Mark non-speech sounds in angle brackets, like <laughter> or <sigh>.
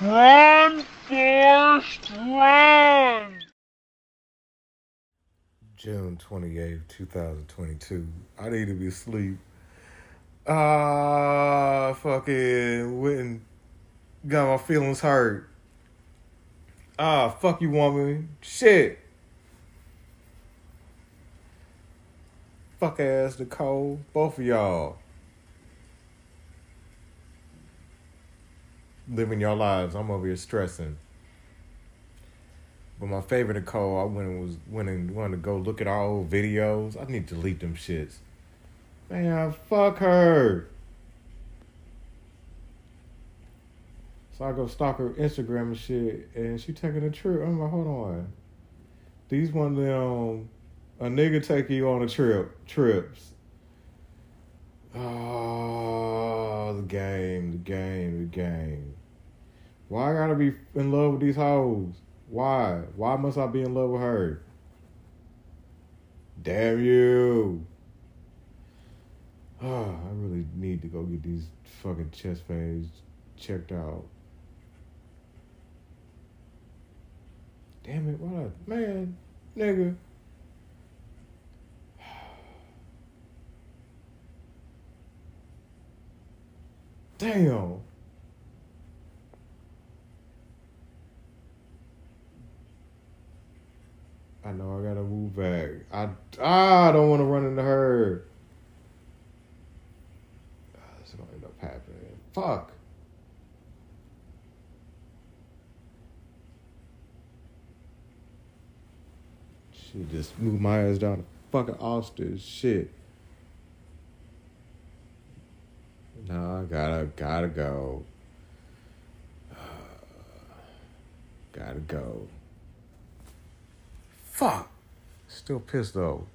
Run, Forrest, run! June 28th, 2022. I need to be asleep. Ah, fucking went and got my feelings hurt. Ah, fuck you, woman. Shit. Fuck ass Nicole. Both of y'all. Living your lives. I'm over here stressing. But my favorite Nicole, I went and was went and wanted to go look at our old videos. I need to delete them shits. Man, fuck her. So I go stalk her Instagram and shit, and she taking a trip. I'm like, hold on. These one of them, a nigga take you on a trip, trips. Game, the game, the game. Why I gotta be in love with these hoes? Why? Why must I be in love with her? Damn you. Oh, <sighs> I really need to go get these fucking chest pains checked out. Damn it, what a man, nigga. Damn. I know I gotta move back. I ah, I don't want to run into her. Ah, this is gonna end up happening. Fuck. She just moved my ass down to fucking Austin. Shit. No, I gotta, gotta go. <sighs> gotta go. Fuck. Still pissed though.